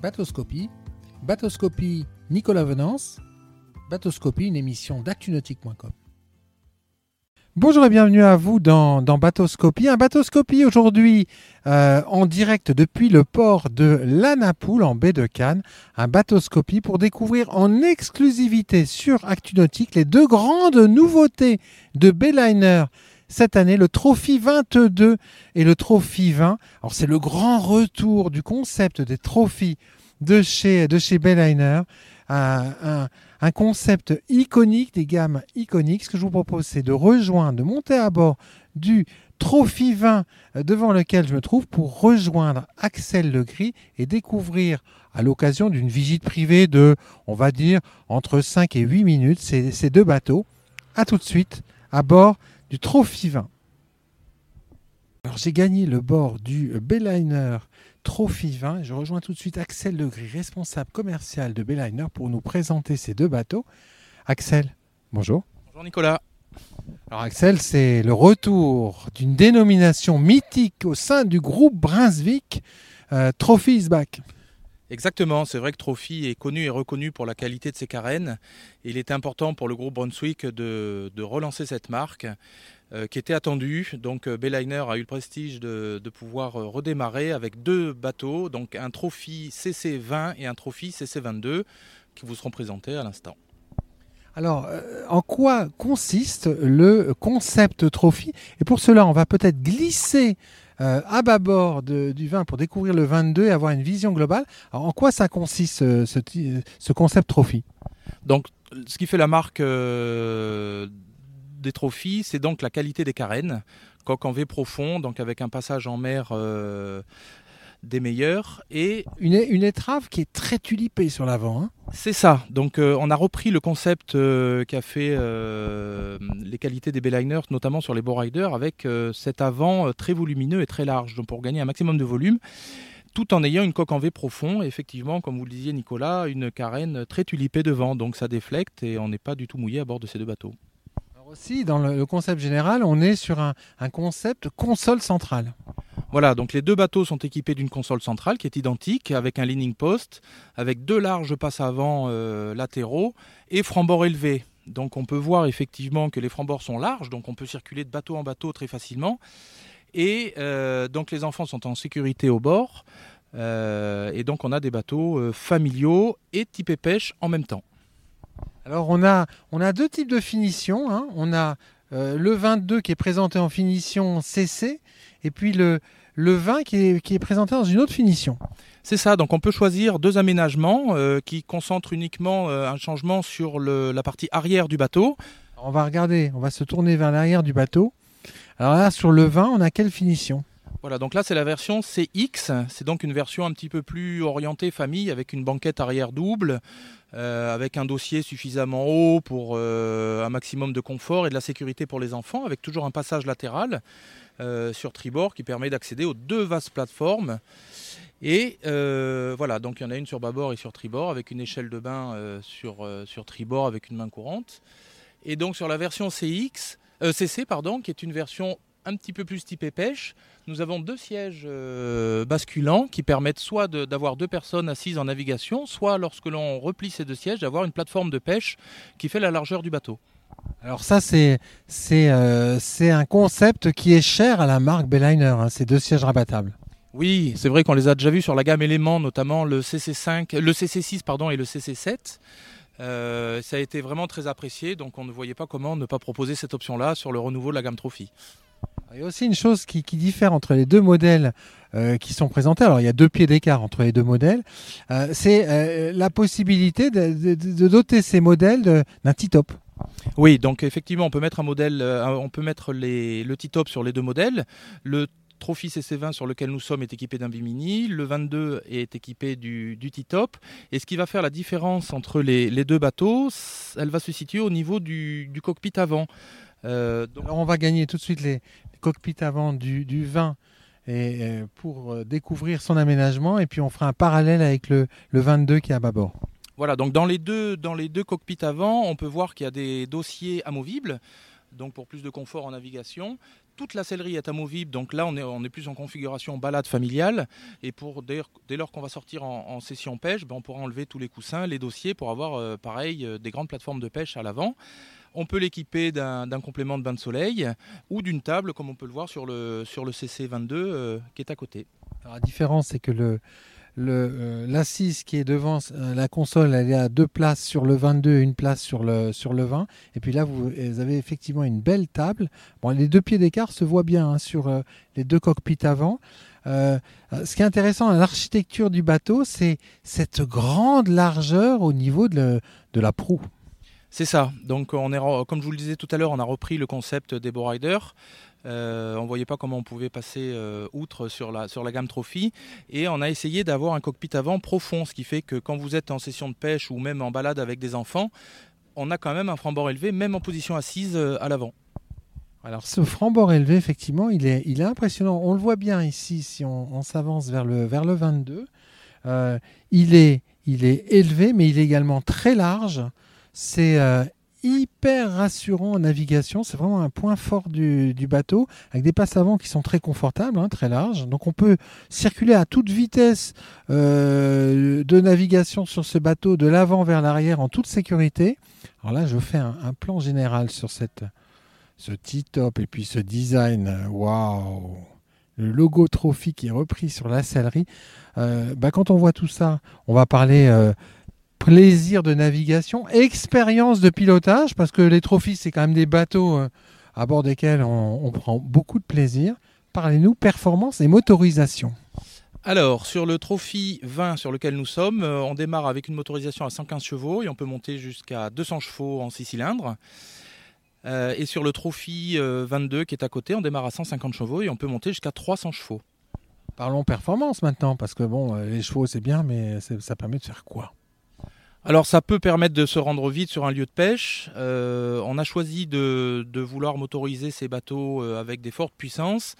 Bateauscopie. Bateauscopie Nicolas Venance. Bateauscopie, une émission d'actunautique.com. Bonjour et bienvenue à vous dans, Bateauscopie. Un Bateauscopie aujourd'hui euh, en direct depuis le port de l'Anapoule en baie de Cannes. Un Bateauscopie pour découvrir en exclusivité sur ActuNautique les deux grandes nouveautés de Bayliner cette année, le Trophy 22 et le Trophy 20. Alors c'est le grand retour du concept des trophies de chez, de chez Bayliner. Un, concept iconique, des gammes iconiques. Ce que je vous propose, c'est de rejoindre, de monter à bord du Trophy 20 devant lequel je me trouve pour rejoindre Axel Legris et découvrir à l'occasion d'une visite privée de, on va dire, entre 5 et 8 minutes, ces, ces deux bateaux. A tout de suite à bord du Trophy 20. Alors j'ai gagné le bord du Bayliner Trophy 20. Je rejoins tout de suite Axel Legris, responsable commercial de Bayliner, pour nous présenter ces deux bateaux. Axel, bonjour. Bonjour Nicolas. Alors Axel, c'est le retour d'une dénomination mythique au sein du groupe Brunswick, euh, Trophy is back. Exactement, c'est vrai que Trophy est connu et reconnu pour la qualité de ses carènes. il est important pour le groupe Brunswick de, relancer cette marque euh, qui était attendue. Donc euh, Bayliner a eu le prestige de, de, pouvoir euh, redémarrer avec deux bateaux, donc un Trophy CC20 et un Trophy CC22 qui vous seront présentés à l'instant. Alors, en quoi consiste le concept Trophy? Et pour cela, on va peut-être glisser euh, à bâbord du vin pour découvrir le 22 et avoir une vision globale. En quoi ça consiste ce, ce, ce concept Trophy? Donc, ce qui fait la marque euh, des trophies, c'est donc la qualité des carènes. Coque en V profond, donc avec un passage en mer euh, des meilleurs. Et une, une, étrave qui est très tulipée sur l'avant. Hein c'est ça. Donc euh, on a repris le concept euh, qu'a fait euh, les qualités des Bayliners, notamment sur les Bowriders, avec euh, cet avant très volumineux et très large, donc pour gagner un maximum de volume tout en ayant une coque en V profond. Et effectivement, comme vous le disiez Nicolas, une carène très tulipée devant, donc ça déflecte et on n'est pas du tout mouillé à bord de ces deux bateaux. Alors aussi, dans le, le concept général, on est sur un, un concept console centrale. Voilà, donc les deux bateaux sont équipés d'une console centrale qui est identique, avec un leaning post, avec deux larges passes avant euh, latéraux et franc-bord élevé. Donc on peut voir effectivement que les francs-bords sont larges, donc on peut circuler de bateau en bateau très facilement. Et euh, donc les enfants sont en sécurité au bord. Euh, et donc on a des bateaux familiaux et typés pêche en même temps. Alors on a, on a deux types de finition. Hein. On a le 22 qui est présenté en finition CC et puis le, le 20 qui est, qui est, présenté dans une autre finition. C'est ça, donc on peut choisir deux aménagements euh, qui concentrent uniquement euh, un changement sur le, la partie arrière du bateau. On va regarder, on va se tourner vers l'arrière du bateau. Alors là, sur le 20, on a quelle finition? Voilà, donc là c'est la version CX, c'est donc une version un petit peu plus orientée famille avec une banquette arrière double, euh, avec un dossier suffisamment haut pour euh, un maximum de confort et de la sécurité pour les enfants, avec toujours un passage latéral euh, sur tribord qui permet d'accéder aux deux vastes plateformes. Et voilà, donc il y en a une sur bâbord et sur tribord, avec une échelle de bain sur, sur tribord avec une main courante. Et donc sur la version CX, CC, pardon, qui est une version un petit peu plus typé pêche. Nous avons deux sièges euh, basculants qui permettent soit d'avoir deux personnes assises en navigation, soit lorsque l'on replie ces deux sièges, d'avoir une plateforme de pêche qui fait la largeur du bateau. Alors ça, c'est euh, un concept qui est cher à la marque Bayliner, hein, ces deux sièges rabattables. Oui, c'est vrai qu'on les a déjà vus sur la gamme éléments, notamment le CC5, le CC6 pardon, et le CC7. Euh, ça a été vraiment très apprécié, donc on ne voyait pas comment ne pas proposer cette option-là sur le renouveau de la gamme Trophy. Il y a aussi une chose qui, qui diffère entre les deux modèles euh, qui sont présentés. Alors, il y a deux pieds d'écart entre les deux modèles. Euh, c'est euh, la possibilité de, de, de, doter ces modèles d'un T-top. Oui, donc effectivement, on peut mettre un modèle, euh, on peut mettre les, le T-top sur les deux modèles. Le Trophy CC20 sur lequel nous sommes est équipé d'un Bimini, le 22 est équipé du, du T-top. Et ce qui va faire la différence entre les, les, deux bateaux, elle va se situer au niveau du, du cockpit avant. Euh, donc... On va gagner tout de suite les, cockpit avant du, du 20 et, euh, pour euh, découvrir son aménagement et puis on fera un parallèle avec le, le 22 qui est à bâbord. Voilà, donc dans les deux, dans les deux cockpits avant, on peut voir qu'il y a des dossiers amovibles, donc pour plus de confort en navigation. toute la sellerie est amovible, donc là on est, plus en configuration balade familiale. Et pour dès, lors qu'on va sortir en, session pêche, ben, on pourra enlever tous les coussins, les dossiers pour avoir euh, pareil euh, des grandes plateformes de pêche à l'avant. On peut l'équiper d'un complément de bain de soleil ou d'une table, comme on peut le voir sur le, sur le CC22 euh, qui est à côté. la différence, c'est que le, l'assise qui est devant euh, la console, elle est à deux places sur le 22 et une place sur le, sur le 20. Et puis là, vous, avez effectivement une belle table. Bon, les deux pieds d'écart se voient bien hein, sur euh, les deux cockpits avant. ce qui est intéressant à l'architecture du bateau, c'est cette grande largeur au niveau de, de la proue. C'est ça. Donc, on est, comme je vous le disais tout à l'heure, on a repris le concept des Bow Riders. Euh, on ne voyait pas comment on pouvait passer euh, outre sur la, sur la gamme Trophy. Et on a essayé d'avoir un cockpit avant profond, ce qui fait que quand vous êtes en session de pêche ou même en balade avec des enfants, on a quand même un franc-bord élevé, même en position assise euh, à l'avant. Alors ce franc-bord élevé, effectivement, il est, il est impressionnant. On le voit bien ici si on, s'avance vers le, vers le 22. il, est, il est élevé, mais il est également très large. C'est hyper rassurant en navigation. C'est vraiment un point fort du, bateau, avec des passes avant qui sont très confortables, hein, très larges. Donc on peut circuler à toute vitesse euh, de navigation sur ce bateau, de l'avant vers l'arrière, en toute sécurité. Alors là, je fais un, plan général sur cette, ce T-top et puis ce design. Waouh le logo Trophy qui est repris sur la sellerie. Euh, bah, quand on voit tout ça, on va parler euh, plaisir de navigation, expérience de pilotage, parce que les trophies, c'est quand même des bateaux euh, à bord desquels on, prend beaucoup de plaisir. Parlez-nous performance et motorisation. Alors, sur le Trophy 20 sur lequel nous sommes, euh, on démarre avec une motorisation à 115 chevaux et on peut monter jusqu'à 200 chevaux en 6 cylindres. Euh, et sur le Trophy 22 qui est à côté, on démarre à 150 chevaux et on peut monter jusqu'à 300 chevaux. Parlons performance maintenant, parce que bon, les chevaux c'est bien, mais ça permet de faire quoi? Alors ça peut permettre de se rendre vite sur un lieu de pêche. Euh, on a choisi de, vouloir motoriser ces bateaux euh, avec des fortes puissances.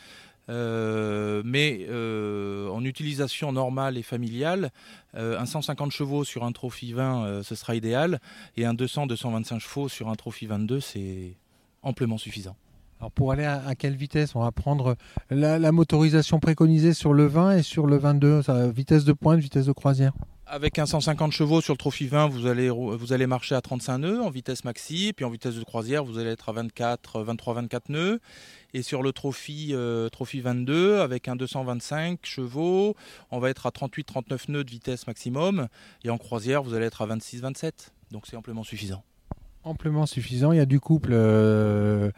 Euh, mais en utilisation normale et familiale, un 150 chevaux sur un Trophy 20, ce sera idéal, et un 200-225 chevaux sur un Trophy 22, c'est amplement suffisant. Alors pour aller à, quelle vitesse? On va prendre la, la, motorisation préconisée sur le 20 et sur le 22, vitesse de pointe, vitesse de croisière avec un 150 chevaux sur le Trophy 20, vous allez, vous allez marcher à 35 nœuds en vitesse maxi, puis en vitesse de croisière, vous allez être à 24, 23, 24 nœuds. Et sur le Trophy, euh, Trophy 22, avec un 225 chevaux, on va être à 38, 39 nœuds de vitesse maximum. Et en croisière, vous allez être à 26, 27. Donc c'est amplement suffisant. Amplement suffisant. Il y a du couple. Euh,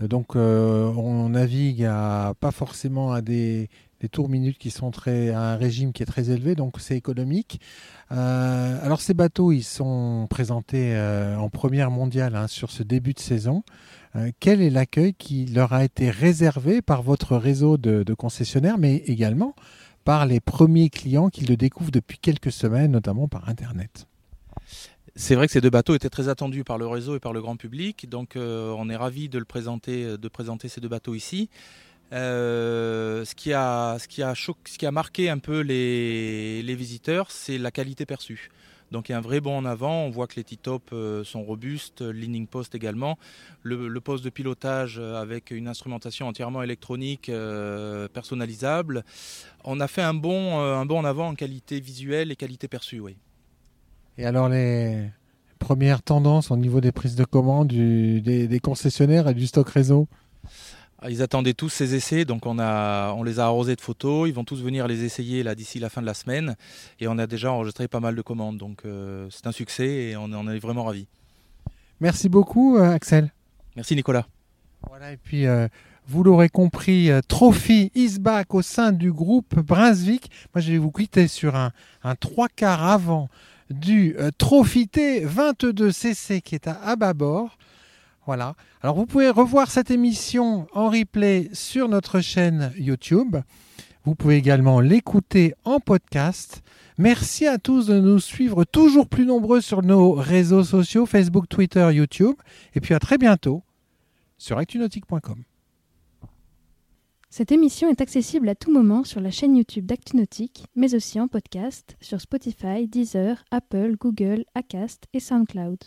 donc euh, on navigue pas forcément à des, des tours minutes qui sont très à un régime qui est très élevé, donc c'est économique. Euh, alors ces bateaux, ils sont présentés euh, en première mondiale hein, sur ce début de saison. Euh, quel est l'accueil qui leur a été réservé par votre réseau de, concessionnaires, mais également par les premiers clients qui le découvrent depuis quelques semaines, notamment par Internet? C'est vrai que ces deux bateaux étaient très attendus par le réseau et par le grand public, donc on est ravi de présenter ces deux bateaux ici. Euh, ce, qui a, ce, qui a ce qui a marqué un peu les, les visiteurs, c'est la qualité perçue. Donc il y a un vrai bond en avant, on voit que les T-top euh, sont robustes, leaning post également, le, poste de pilotage euh, avec une instrumentation entièrement électronique personnalisable. On a fait un bond, un bond en avant en qualité visuelle et qualité perçue, oui. Et alors les premières tendances au niveau des prises de commande des, des concessionnaires et du stock réseau? Ils attendaient tous ces essais, donc on, a, on les a arrosés de photos. Ils vont tous venir les essayer là d'ici la fin de la semaine. Et on a déjà enregistré pas mal de commandes. Donc euh, c'est un succès et on en est vraiment ravis. Merci beaucoup, euh, Axel. Merci, Nicolas. Voilà, et puis euh, vous l'aurez compris, Trophy is back au sein du groupe Brunswick. Moi, je vais vous quitter sur un, un trois quarts avant du Trophy T22CC qui est à, bâbord. Voilà. Alors vous pouvez revoir cette émission en replay sur notre chaîne YouTube. Vous pouvez également l'écouter en podcast. Merci à tous de nous suivre toujours plus nombreux sur nos réseaux sociaux, Facebook, Twitter, YouTube. Et puis à très bientôt sur actunautique.com. Cette émission est accessible à tout moment sur la chaîne YouTube d'Actunautique, mais aussi en podcast sur Spotify, Deezer, Apple, Google, Acast et SoundCloud.